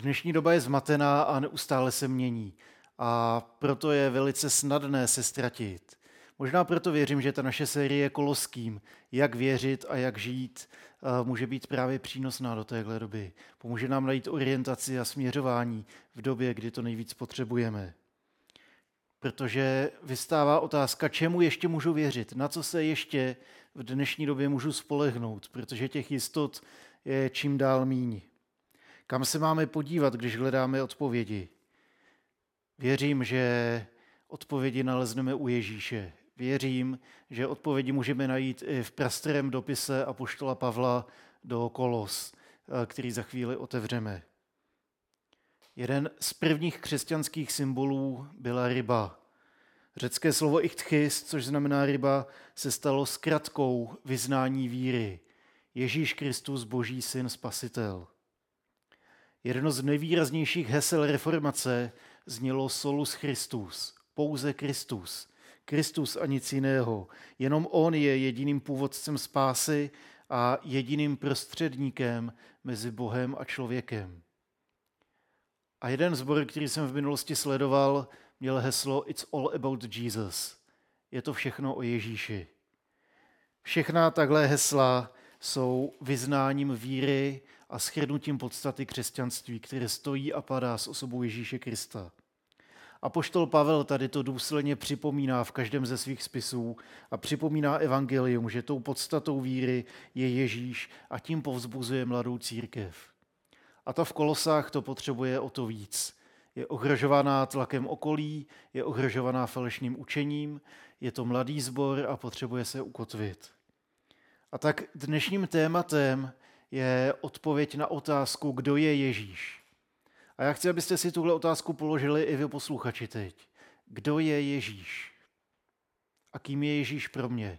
Dnešní doba je zmatená a neustále se mění. A proto je velice snadné se ztratit. Možná proto věřím, že ta naše série Koloským, jak věřit a jak žít, eh, může být právě přínosná do téhle doby. Pomůže nám najít orientaci a směřování v době, kdy to nejvíc potřebujeme. Protože vystává otázka, čemu ještě můžu věřit, na co se ještě v dnešní době můžu spolehnout, protože těch jistot je čím dál míň. Kam se máme podívat, když hledáme odpovědi? Věřím, že odpovědi nalezneme u Ježíše. Věřím, že odpovědi můžeme najít i v prastrém dopise Apoštola Pavla do Kolos, eh, který za chvíli otevřeme. Jeden z prvních křesťanských symbolů byla ryba. Řecké slovo ichtchis, což znamená ryba, se stalo zkratkou vyznání víry. Ježíš Kristus, Boží syn, spasitel. Jedno z nejvýraznějších hesel reformace znělo solus Christus, pouze Kristus. Kristus a nic jiného. Jenom On je jediným původcem spásy a jediným prostředníkem mezi Bohem a člověkem. A jeden zbor, který jsem v minulosti sledoval, měl heslo It's all about Jesus. Je to všechno o Ježíši. Všechna takhle hesla jsou vyznáním víry a schrnutím podstaty křesťanství, které stojí a padá s osobou Ježíše Krista. A poštol Pavel tady to důsledně připomíná v každém ze svých spisů a připomíná evangelium, že tou podstatou víry je Ježíš a tím povzbuzuje mladou církev. A ta v Kolosách to potřebuje o to víc. Je ohrožovaná tlakem okolí, je ohrožovaná falešným učením, je to mladý sbor a potřebuje se ukotvit. A tak dnešním tématem je odpověď na otázku, kdo je Ježíš. A já chci, abyste si tuhle otázku položili i vy posluchači teď. Kdo je Ježíš? A kým je Ježíš pro mě?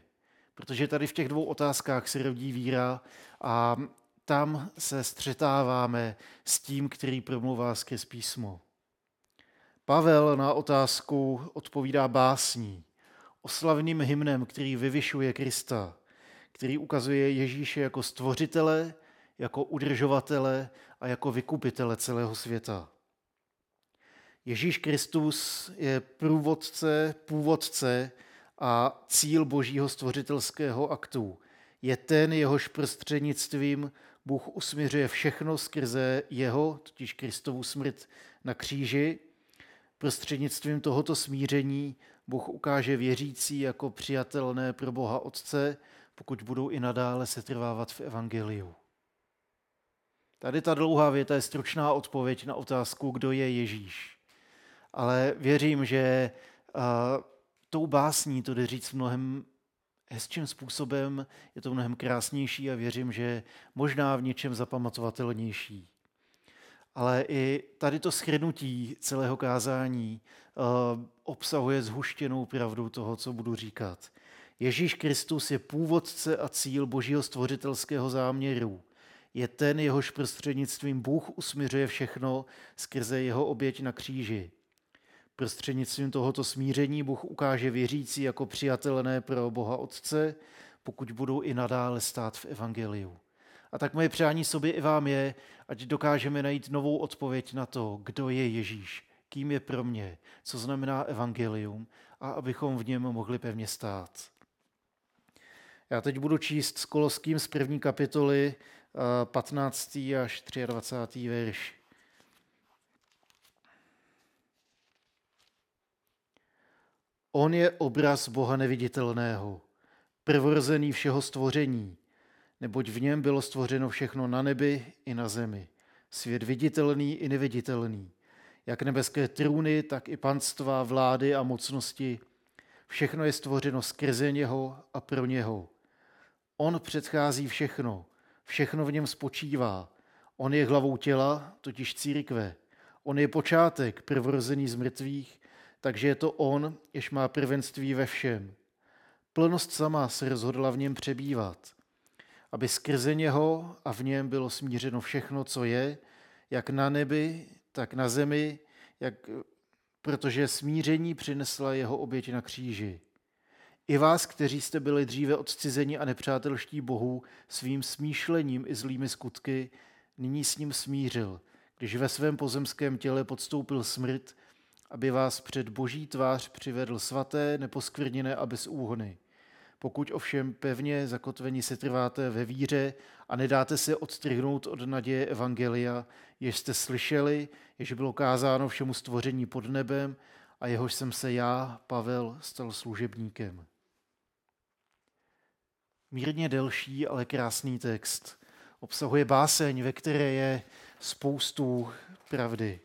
Protože tady v těch dvou otázkách se rodí víra a tam se střetáváme s tím, který promluvá skrz písmo. Pavel na otázku odpovídá básní, oslavným hymnem, který vyvyšuje Krista, který ukazuje Ježíše jako stvořitele, jako udržovatele a jako vykupitele celého světa. Ježíš Kristus je průvodce, původce a cíl božího stvořitelského aktu. Je ten, jehož prostřednictvím Bůh usměřuje všechno skrze jeho, totiž Kristovu smrt na kříži. Prostřednictvím tohoto smíření Bůh ukáže věřící jako přijatelné pro Boha Otce, pokud budou i nadále setrvávat v Evangeliu. Tady ta dlouhá věta je stručná odpověď na otázku, kdo je Ježíš. Ale věřím, že uh, tou básní to jde říct mnohem hezčím způsobem, je to mnohem krásnější a věřím, že možná v něčem zapamatovatelnější. Ale i tady to schrnutí celého kázání uh, obsahuje zhuštěnou pravdu toho, co budu říkat. Ježíš Kristus je původce a cíl božího stvořitelského záměru je ten, jehož prostřednictvím Bůh usměřuje všechno skrze jeho oběť na kříži. Prostřednictvím tohoto smíření Bůh ukáže věřící jako přijatelné pro Boha Otce, pokud budou i nadále stát v Evangeliu. A tak moje přání sobě i vám je, ať dokážeme najít novou odpověď na to, kdo je Ježíš, kým je pro mě, co znamená Evangelium a abychom v něm mohli pevně stát. Já teď budu číst s Koloským z první kapitoly 15. až 23. verš. On je obraz Boha neviditelného, prvorozený všeho stvoření, neboť v něm bylo stvořeno všechno na nebi i na zemi, svět viditelný i neviditelný, jak nebeské trůny, tak i panstva, vlády a mocnosti. Všechno je stvořeno skrze něho a pro něho. On předchází všechno, Všechno v něm spočívá. On je hlavou těla, totiž církve. On je počátek, prvorozený z mrtvých, takže je to on, jež má prvenství ve všem. Plnost sama se rozhodla v něm přebývat, aby skrze něho a v něm bylo smířeno všechno, co je, jak na nebi, tak na zemi, jak, protože smíření přinesla jeho oběť na kříži. I vás, kteří jste byli dříve odcizeni a nepřátelští Bohu svým smýšlením i zlými skutky, nyní s ním smířil, když ve svém pozemském těle podstoupil smrt, aby vás před boží tvář přivedl svaté, neposkvrněné a bez úhony. Pokud ovšem pevně zakotveni se trváte ve víře a nedáte se odstrhnout od naděje Evangelia, jež jste slyšeli, jež bylo kázáno všemu stvoření pod nebem a jehož jsem se já, Pavel, stal služebníkem. Mírně delší, ale krásný text. Obsahuje báseň, ve které je spoustu pravdy.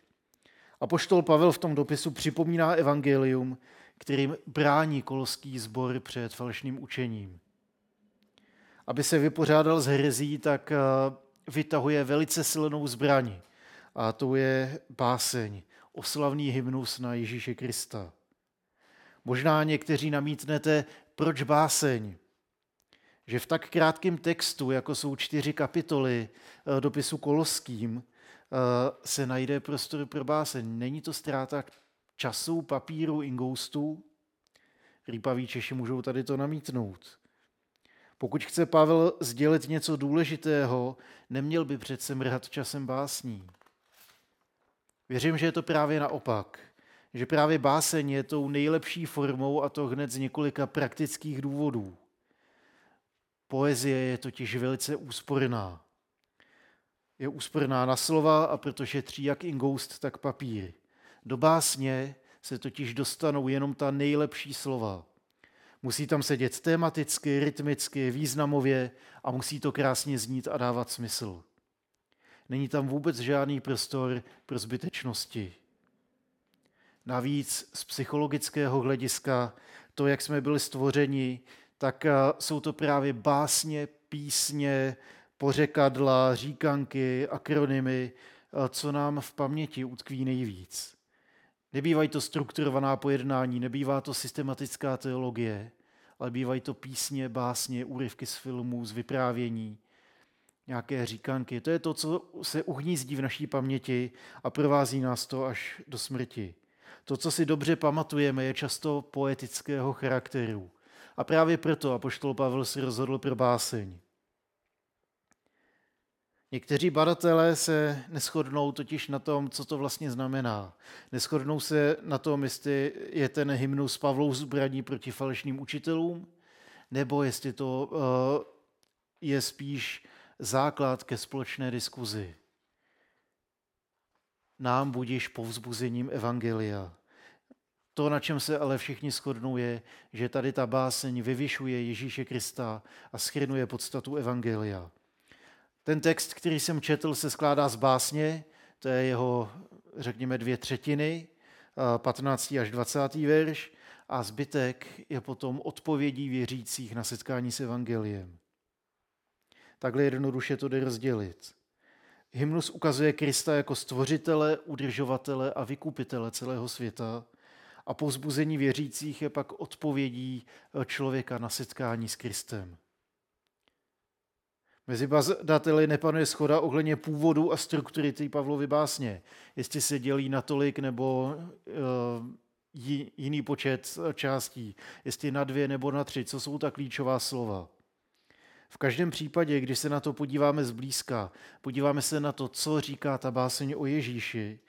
A poštol Pavel v tom dopisu připomíná evangelium, kterým brání koloský sbor před falšným učením. Aby se vypořádal s herezí, tak eh, vytahuje velice silnou zbraň. A to je báseň, oslavný hymnus na Ježíše Krista. Možná někteří namítnete, proč báseň? Že v tak krátkém textu, jako jsou čtyři kapitoly eh, dopisu Koloským, eh, se najde prostor pro báseň. Není to ztráta času, papíru, ingoustů? Rýpaví Češi můžou tady to namítnout. Pokud chce Pavel sdělit něco důležitého, neměl by přece mrhat časem básní. Věřím, že je to právě naopak. Že právě báseň je tou nejlepší formou a to hned z několika praktických důvodů. Poezie je totiž velice úsporná. Je úsporná na slova a proto šetří jak ingoust, tak papír. Do básně se totiž dostanou jenom ta nejlepší slova. Musí tam sedět tematicky, rytmicky, významově a musí to krásně znít a dávat smysl. Není tam vůbec žádný prostor pro zbytečnosti. Navíc z psychologického hlediska to, jak jsme byli stvořeni, tak eh, jsou to právě básně, písně, pořekadla, říkanky, akronymy, eh, co nám v paměti utkví nejvíc. Nebývají to strukturovaná pojednání, nebývá to systematická teologie, ale bývají to písně, básně, úryvky z filmů, z vyprávění, nějaké říkanky. To je to, co se uhnízdí v naší paměti a provází nás to až do smrti. To, co si dobře pamatujeme, je často poetického charakteru. A právě proto apoštol Pavel si rozhodl pro báseň. Někteří badatelé se neschodnou totiž na tom, co to vlastně znamená. Neschodnou se na tom, jestli je ten hymnus Pavlou zbraní proti falešným učitelům, nebo jestli to uh, je spíš základ ke společné diskuzi. Nám budíš povzbuzením Evangelia. To, na čem se ale všichni shodnou, je, že tady ta báseň vyvyšuje Ježíše Krista a schrnuje podstatu Evangelia. Ten text, který jsem četl, se skládá z básně, to je jeho, řekněme, dvě třetiny, 15. až 20. verš, a zbytek je potom odpovědí věřících na setkání s Evangeliem. Takhle jednoduše to jde rozdělit. Hymnus ukazuje Krista jako stvořitele, udržovatele a vykupitele celého světa a povzbuzení věřících je pak odpovědí člověka na setkání s Kristem. Mezi badateli nepanuje schoda ohledně původu a struktury té Pavlovy básně. Jestli se dělí na tolik nebo uh, jiný počet částí, jestli na dvě nebo na tři, co jsou ta klíčová slova. V každém případě, když se na to podíváme zblízka, podíváme se na to, co říká ta báseň o Ježíši,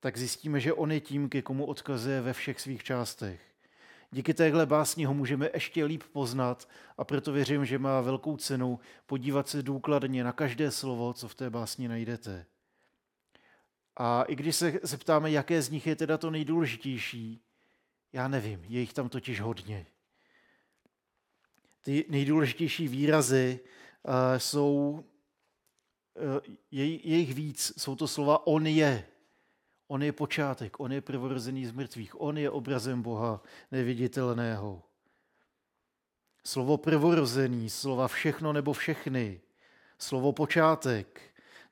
tak zjistíme, že on je tím, ke komu odkazuje ve všech svých částech. Díky téhle básni ho můžeme ještě líp poznat a proto věřím, že má velkou cenu podívat se důkladně na každé slovo, co v té básni najdete. A i když se zeptáme, jaké z nich je teda to nejdůležitější, já nevím, je jich tam totiž hodně. Ty nejdůležitější výrazy uh, jsou, uh, je, je jich víc, jsou to slova on je, On je počátek, on je prvorozený z mrtvých, on je obrazem Boha neviditelného. Slovo prvorozený, slova všechno nebo všechny, slovo počátek.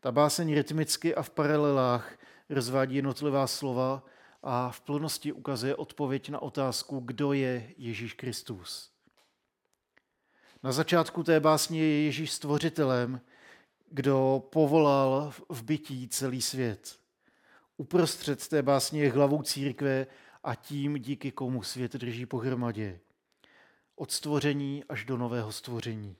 Ta báseň rytmicky a v paralelách rozvádí jednotlivá slova a v plnosti ukazuje odpověď na otázku, kdo je Ježíš Kristus. Na začátku té básně je Ježíš stvořitelem, kdo povolal v bytí celý svět. Uprostřed té básně je hlavou církve a tím, díky komu svět drží pohromadě. Od stvoření až do nového stvoření.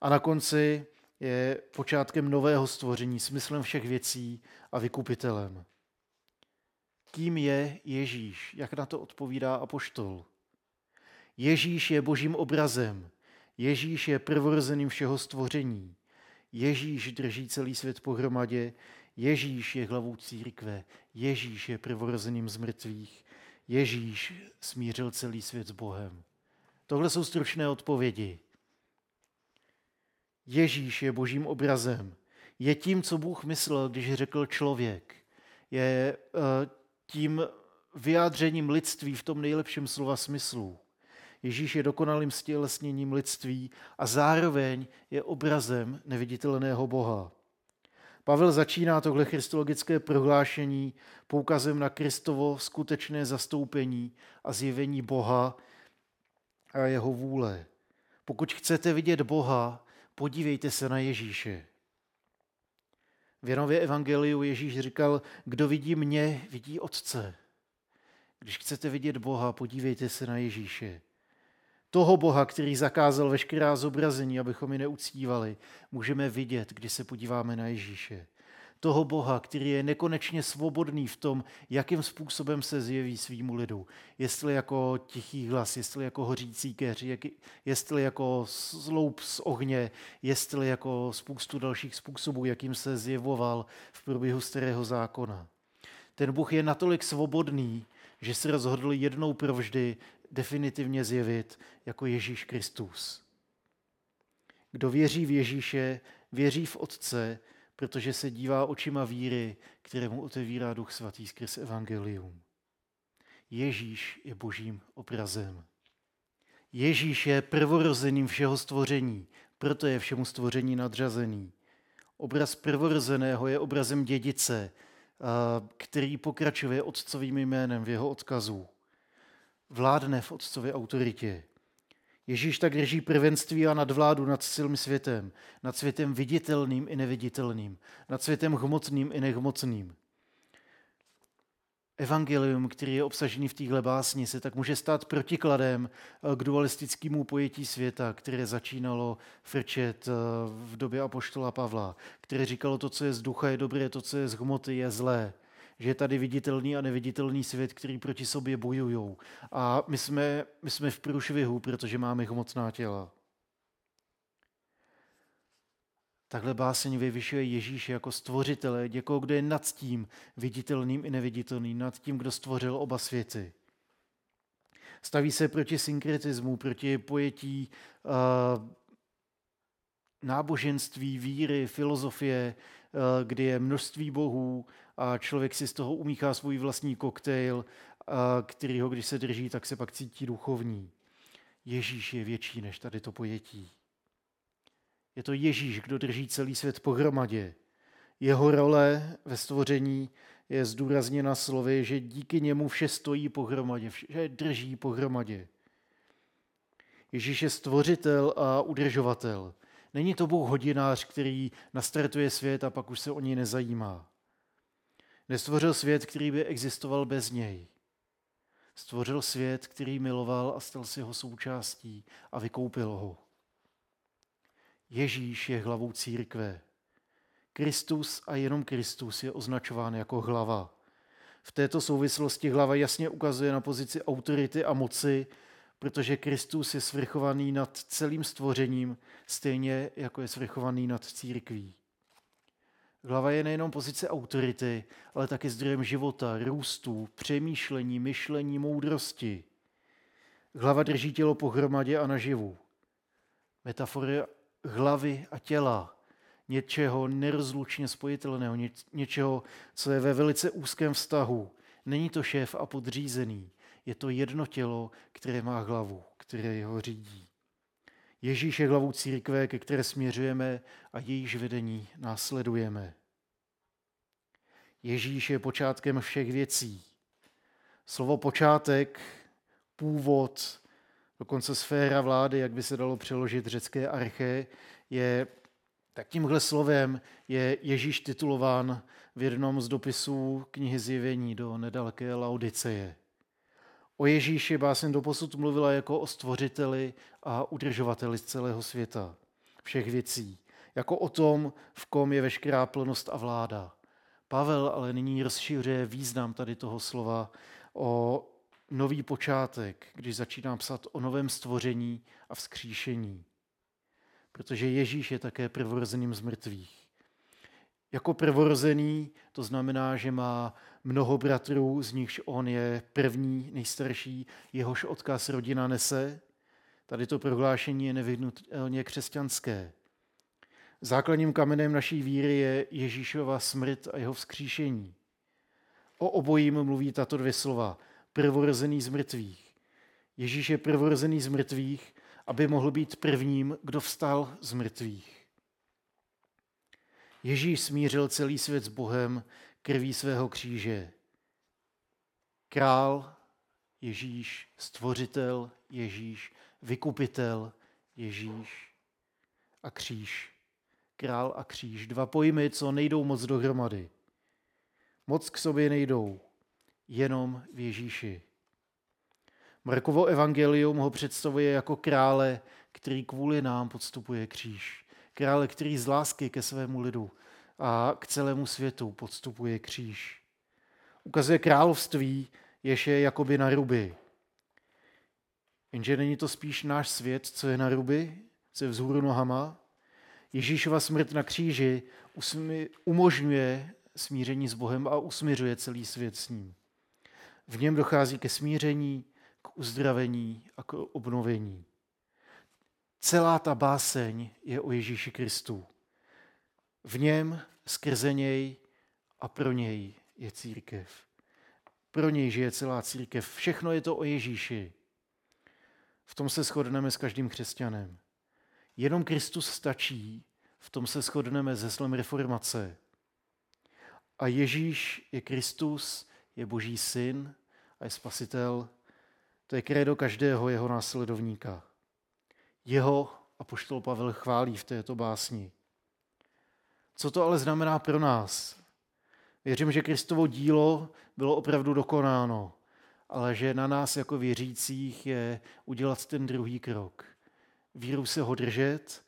A na konci Je počátkem nového stvoření, smyslem všech věcí a vykupitelem. Kým je Ježíš? Jak na to odpovídá apoštol? Ježíš je božím obrazem. Ježíš je prvorozeným všeho stvoření. Ježíš drží celý svět pohromadě. Ježíš je hlavou církve. Ježíš je prvorozeným z mrtvých. Ježíš smířil celý svět s Bohem. Tohle jsou stručné odpovědi. Ježíš je božím obrazem. Je tím, co Bůh myslel, když řekl člověk. Je uh, tím vyjádřením lidství v tom nejlepším slova smyslu. Ježíš je dokonalým stělesněním lidství a zároveň je obrazem neviditelného Boha. Pavel začíná tohle christologické prohlášení poukazem na Kristovo skutečné zastoupení a zjevení Boha a jeho vůle. Pokud chcete vidět Boha, podívejte se na Ježíše. V Janově evangeliu Ježíš říkal, kdo vidí mě, vidí Otce. Když chcete vidět Boha, podívejte se na Ježíše. Toho Boha, který zakázal veškerá zobrazení, abychom ji neuctívali, můžeme vidět, když se podíváme na Ježíše. Toho Boha, který je nekonečně svobodný v tom, jakým způsobem se zjeví svýmu lidu. Jestli jako tichý hlas, jestli jako hořící keř, jestli jako sloup z ohně, jestli jako spoustu dalších způsobů, jakým se zjevoval v průběhu starého zákona. Ten Bůh je natolik svobodný, že se rozhodl jednou provždy definitivně zjevit jako Ježíš Kristus. Kdo věří v Ježíše, věří v Otce, protože se dívá očima víry, kterému otevírá Duch Svatý skrz Evangelium. Ježíš je božím obrazem. Ježíš je prvorozeným všeho stvoření, proto je všemu stvoření nadřazený. Obraz prvorozeného je obrazem dědice, který pokračuje otcovým jménem v jeho odkazu vládne v otcově autoritě. Ježíš tak drží prvenství a nadvládu nad celým světem, nad světem viditelným i neviditelným, nad světem hmotným i nehmotným. Evangelium, který je obsažený v téhle básni, se tak může stát protikladem k dualistickému pojetí světa, které začínalo frčet eh, v době apoštola Pavla, které říkalo, to, co je z ducha, je dobré, to, co je z hmoty, je zlé že je tady viditelný a neviditelný svět, který proti sobě bojují. A my jsme, my jsme v průšvihu, protože máme hmotná těla. Takhle báseň vyvyšuje Ježíš jako stvořitele, někoho, kdo je nad tím viditelným i neviditelným, nad tím, kdo stvořil oba světy. Staví se proti synkretismu, proti pojetí uh, náboženství, víry, filozofie, kdy je množství bohů a člověk si z toho umíchá svůj vlastní koktejl, který ho, když se drží, tak se pak cítí duchovní. Ježíš je větší než tady to pojetí. Je to Ježíš, kdo drží celý svět pohromadě. Jeho role ve stvoření je zdůrazněna slovy, že díky němu vše stojí pohromadě, vše drží pohromadě. Ježíš je stvořitel a udržovatel. Není to Bůh hodinář, který nastartuje svět a pak už se o něj nezajímá. Nestvořil svět, který by existoval bez něj. Stvořil svět, který miloval a stal si ho součástí a vykoupil ho. Ježíš je hlavou církve. Kristus a jenom Kristus je označován jako hlava. V této souvislosti hlava jasně ukazuje na pozici autority a moci, protože Kristus je svrchovaný nad celým stvořením, stejně jako je svrchovaný nad církví. Hlava je nejenom pozice autority, ale také zdrojem života, růstu, přemýšlení, myšlení, moudrosti. Hlava drží tělo pohromadě a naživu. Metafory hlavy a těla, něčeho nerozlučně spojitelného, něčeho, co je ve velice úzkém vztahu. Není to šéf a podřízený, je to jedno tělo, které má hlavu, které jeho řídí. Ježíš je hlavou církve, ke které směřujeme a jejíž vedení následujeme. Ježíš je počátkem všech věcí. Slovo počátek, původ, dokonce sféra vlády, jak by se dalo přeložit řecké arche, je tak tímhle slovem je Ježíš titulován v jednom z dopisů knihy Zjevení do nedaleké Laodiceje. O Ježíši báseň doposud mluvila jako o stvořiteli a udržovateli z celého světa, všech věcí. jako o tom, v kom je veškerá plnost a vláda. Pavel ale nyní rozšiřuje význam tady toho slova o nový počátek, když začínám psat o novém stvoření a vzkříšení. Protože Ježíš je také prvorozeným z mrtvých. Jako prvorozený to znamená, že má mnoho bratrů, z nichž on je první, nejstarší, jehož odkaz rodina nese. Tady to prohlášení je nevyhnutelně křesťanské. Základním kamenem naší víry je Ježíšova smrt a jeho vzkříšení. O obojím mluví tato dvě slova. Prvorozený z mrtvých. Ježíš je prvorozený z mrtvých, aby mohl být prvním, kdo vstal z mrtvých. Ježíš smířil celý svět s Bohem krví svého kříže. Král Ježíš, stvořitel Ježíš, vykupitel Ježíš a kříž. Král a kříž. Dva pojmy, co nejdou moc dohromady. Moc k sobě nejdou, jenom v Ježíši. Markovo evangelium ho představuje jako krále, který kvůli nám podstupuje kříž. Krále, který z lásky ke svému lidu a k celému světu podstupuje kříž. Ukazuje království, jež je jakoby na ruby. Jenže není to spíš náš svět, co je na ruby, co je vzhůru nohama. Ježíšova smrt na kříži umožňuje smíření s Bohem a usměřuje celý svět s ním. V něm dochází ke smíření, k uzdravení a k obnovení. Celá ta báseň je o Ježíši Kristu. V něm, skrze něj a pro něj je církev. Pro něj žije celá církev. Všechno je to o Ježíši. V tom se shodneme s každým křesťanem. Jenom Kristus stačí, v tom se shodneme se slem reformace. A Ježíš je Kristus, je Boží syn a je spasitel. To je krédo každého jeho následovníka. Jeho a poštol Pavel chválí v této básni. Co to ale znamená pro nás? Věřím, že Kristovo dílo bylo opravdu dokonáno, ale že na nás jako věřících je udělat ten druhý krok. Víru se ho držet,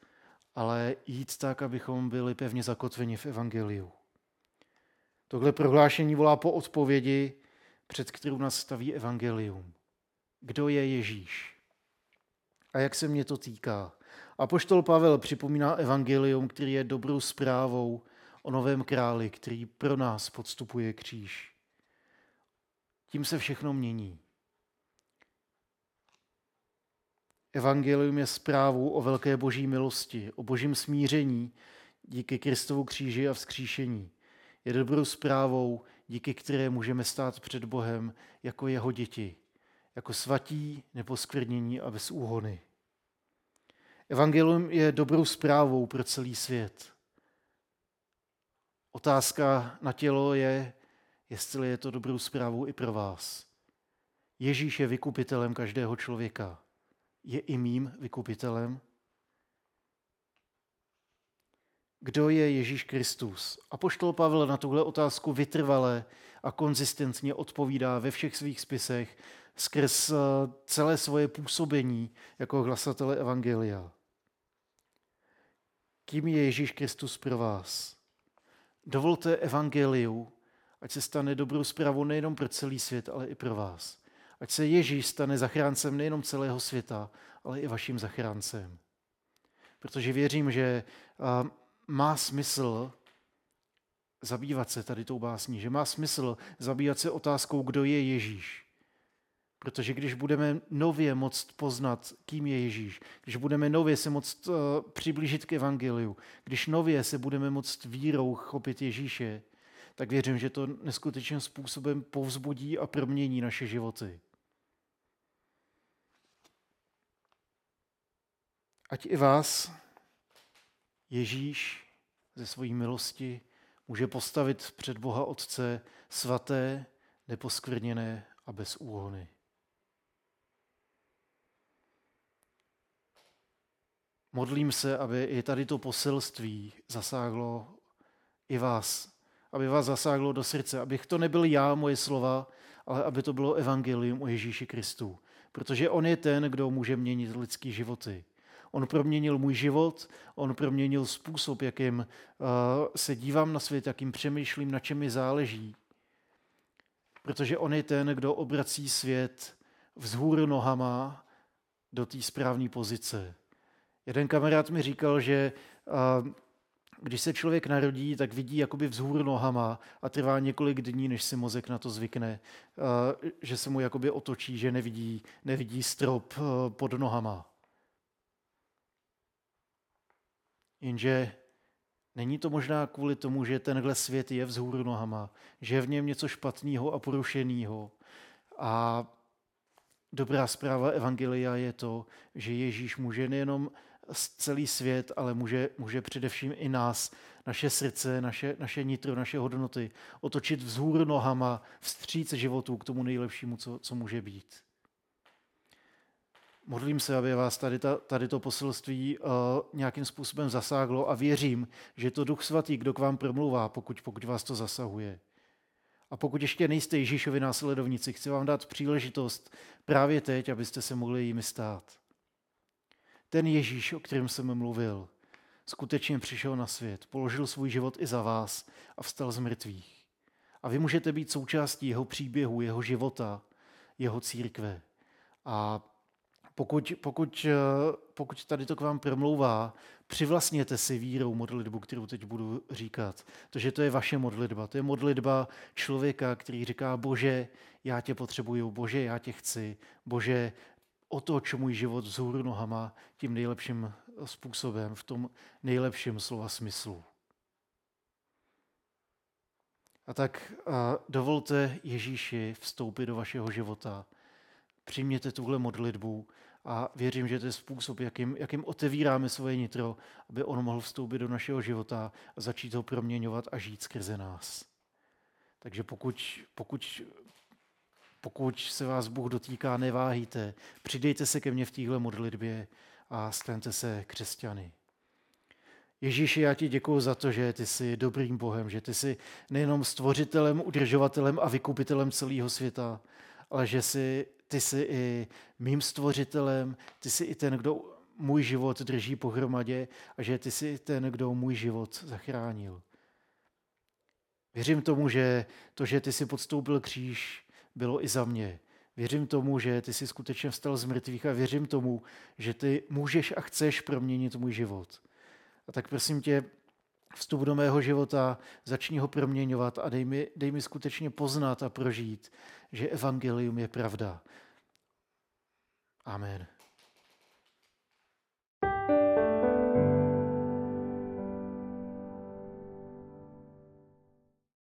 ale jít tak, abychom byli pevně zakotveni v Evangeliu. Tohle prohlášení volá po odpovědi, před kterou nás staví Evangelium. Kdo je Ježíš? A jak se mě to týká? A poštol Pavel připomíná evangelium, který je dobrou zprávou o novém králi, který pro nás podstupuje kříž. Tím se všechno mění. Evangelium je zprávou o velké boží milosti, o božím smíření díky Kristovu kříži a vzkříšení. Je dobrou zprávou, díky které můžeme stát před Bohem jako jeho děti, jako svatí, neposkvrnění a bez úhony. Evangelium je dobrou zprávou pro celý svět. Otázka na tělo je, jestli je to dobrou zprávou i pro vás. Ježíš je vykupitelem každého člověka. Je i mým vykupitelem? Kdo je Ježíš Kristus? A poštol Pavel na tuhle otázku vytrvale a konzistentně odpovídá ve všech svých spisech skrz eh, celé svoje působení jako hlasatele Evangelia. Kým je Ježíš Kristus pro vás? Dovolte Evangeliu, ať se stane dobrou zprávou nejenom pro celý svět, ale i pro vás. Ať se Ježíš stane zachráncem nejenom celého světa, ale i vaším zachráncem. Protože věřím, že eh, má smysl zabývat se tady tou básní, že má smysl zabývat se otázkou, kdo je Ježíš. Protože když budeme nově moct poznat, kým je Ježíš, když budeme nově se moct uh, přiblížit k Evangeliu, když nově se budeme moct vírou chopit Ježíše, tak věřím, že to neskutečným způsobem povzbudí a promění naše životy. Ať i vás Ježíš ze svojí milosti může postavit před Boha Otce svaté, neposkvrněné a bez úhony. Modlím se, aby i tady to poselství zasáhlo i vás, aby vás zasáhlo do srdce, abych to nebyl já, moje slova, ale aby to bylo evangelium o Ježíši Kristu. Protože on je ten, kdo může měnit lidský životy. On proměnil můj život, on proměnil způsob, jakým uh, se dívám na svět, jakým přemýšlím, na čem mi záleží. Protože on je ten, kdo obrací svět vzhůru nohama do té správné pozice. Jeden kamarád mi říkal, že když se člověk narodí, tak vidí jakoby vzhůru nohama a trvá několik dní, než si mozek na to zvykne, že se mu jakoby otočí, že nevidí, nevidí strop pod nohama. Jenže není to možná kvůli tomu, že tenhle svět je vzhůru nohama, že je v něm něco špatného a porušeného. A dobrá zpráva Evangelia je to, že Ježíš může nejenom celý svět, ale může, může především i nás, naše srdce, naše, naše nitro, naše hodnoty otočit vzhůru nohama, vstříc životu k tomu nejlepšímu, co, co může být. Modlím se, aby vás tady, ta, tady to poselství uh, nějakým způsobem zasáhlo a věřím, že to Duch Svatý, kdo k vám promluvá, pokud, pokud vás to zasahuje. A pokud ještě nejste Ježíšovi následovníci, chci vám dát příležitost právě teď, abyste se mohli jimi stát. Ten Ježíš, o kterém jsem mluvil, skutečně přišel na svět, položil svůj život i za vás a vstal z mrtvých. A vy můžete být součástí jeho příběhu, jeho života, jeho církve. A pokud, pokud, pokud tady to k vám promlouvá, přivlastněte si vírou modlitbu, kterou teď budu říkat. To, že to je vaše modlitba. To je modlitba člověka, který říká, bože, já tě potřebuju, bože, já tě chci, bože, otoč můj život vzhůru nohama tím nejlepším způsobem, v tom nejlepším slova smyslu. A tak a dovolte Ježíši vstoupit do vašeho života. Přijměte tuhle modlitbu a věřím, že to je způsob, jakým, jakým otevíráme svoje nitro, aby on mohl vstoupit do našeho života a začít ho proměňovat a žít skrze nás. Takže pokud, pokud pokud se vás Bůh dotýká, neváhejte. Přidejte se ke mně v téhle modlitbě a staňte se křesťany. Ježíši, já ti děkuji za to, že ty jsi dobrým Bohem, že ty jsi nejenom stvořitelem, udržovatelem a vykupitelem celého světa, ale že jsi, ty jsi i mým stvořitelem, ty jsi i ten, kdo můj život drží pohromadě a že ty jsi ten, kdo můj život zachránil. Věřím tomu, že to, že ty jsi podstoupil kříž, bylo i za mě. Věřím tomu, že ty jsi skutečně vstal z mrtvých a věřím tomu, že ty můžeš a chceš proměnit můj život. A tak prosím tě, vstup do mého života, začni ho proměňovat a dej mi, dej mi skutečně poznat a prožít, že evangelium je pravda. Amen.